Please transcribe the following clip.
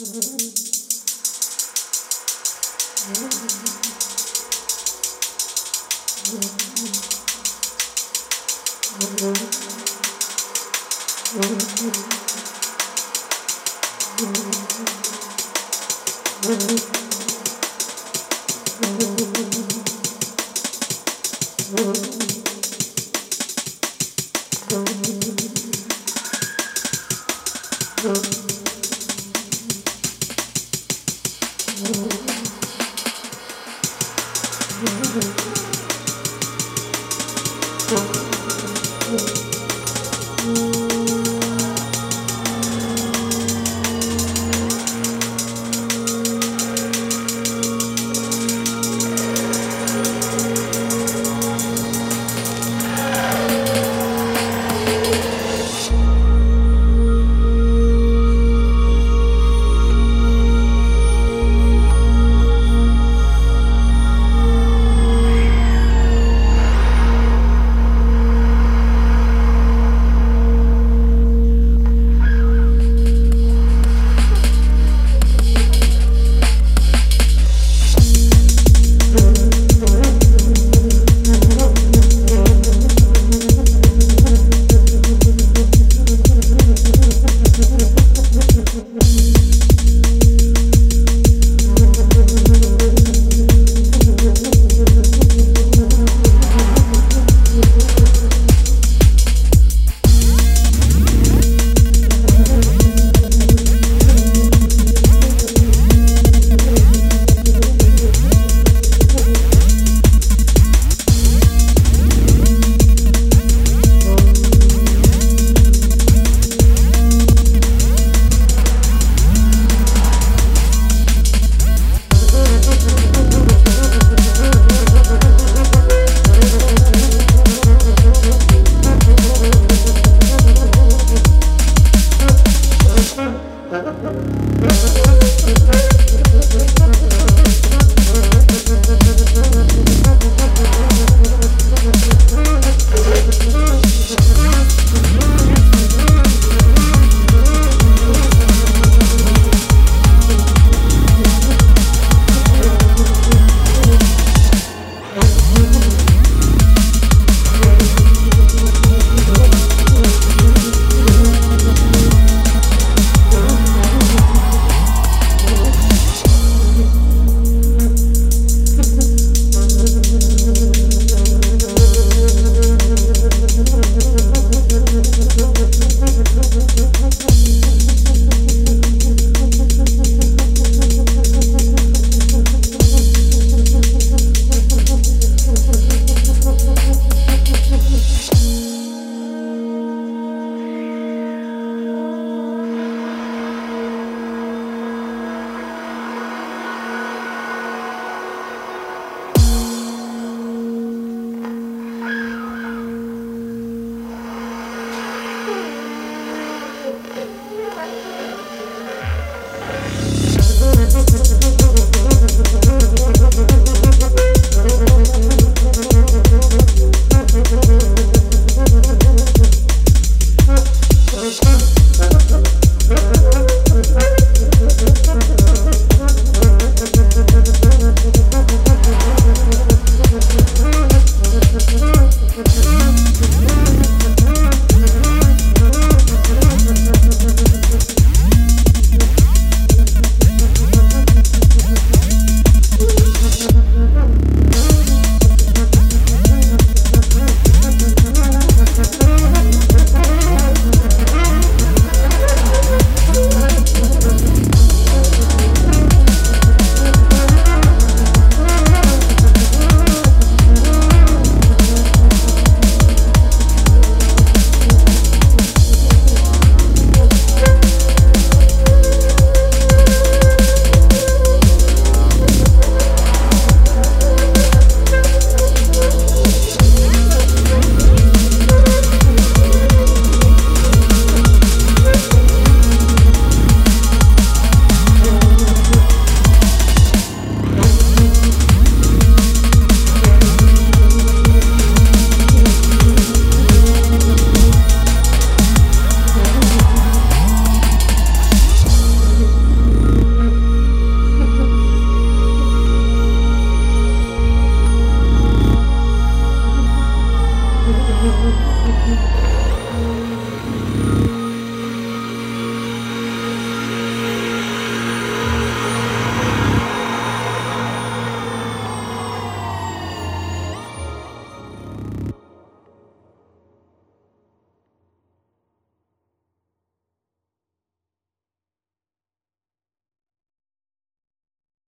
Mm-hmm. Mm-hmm.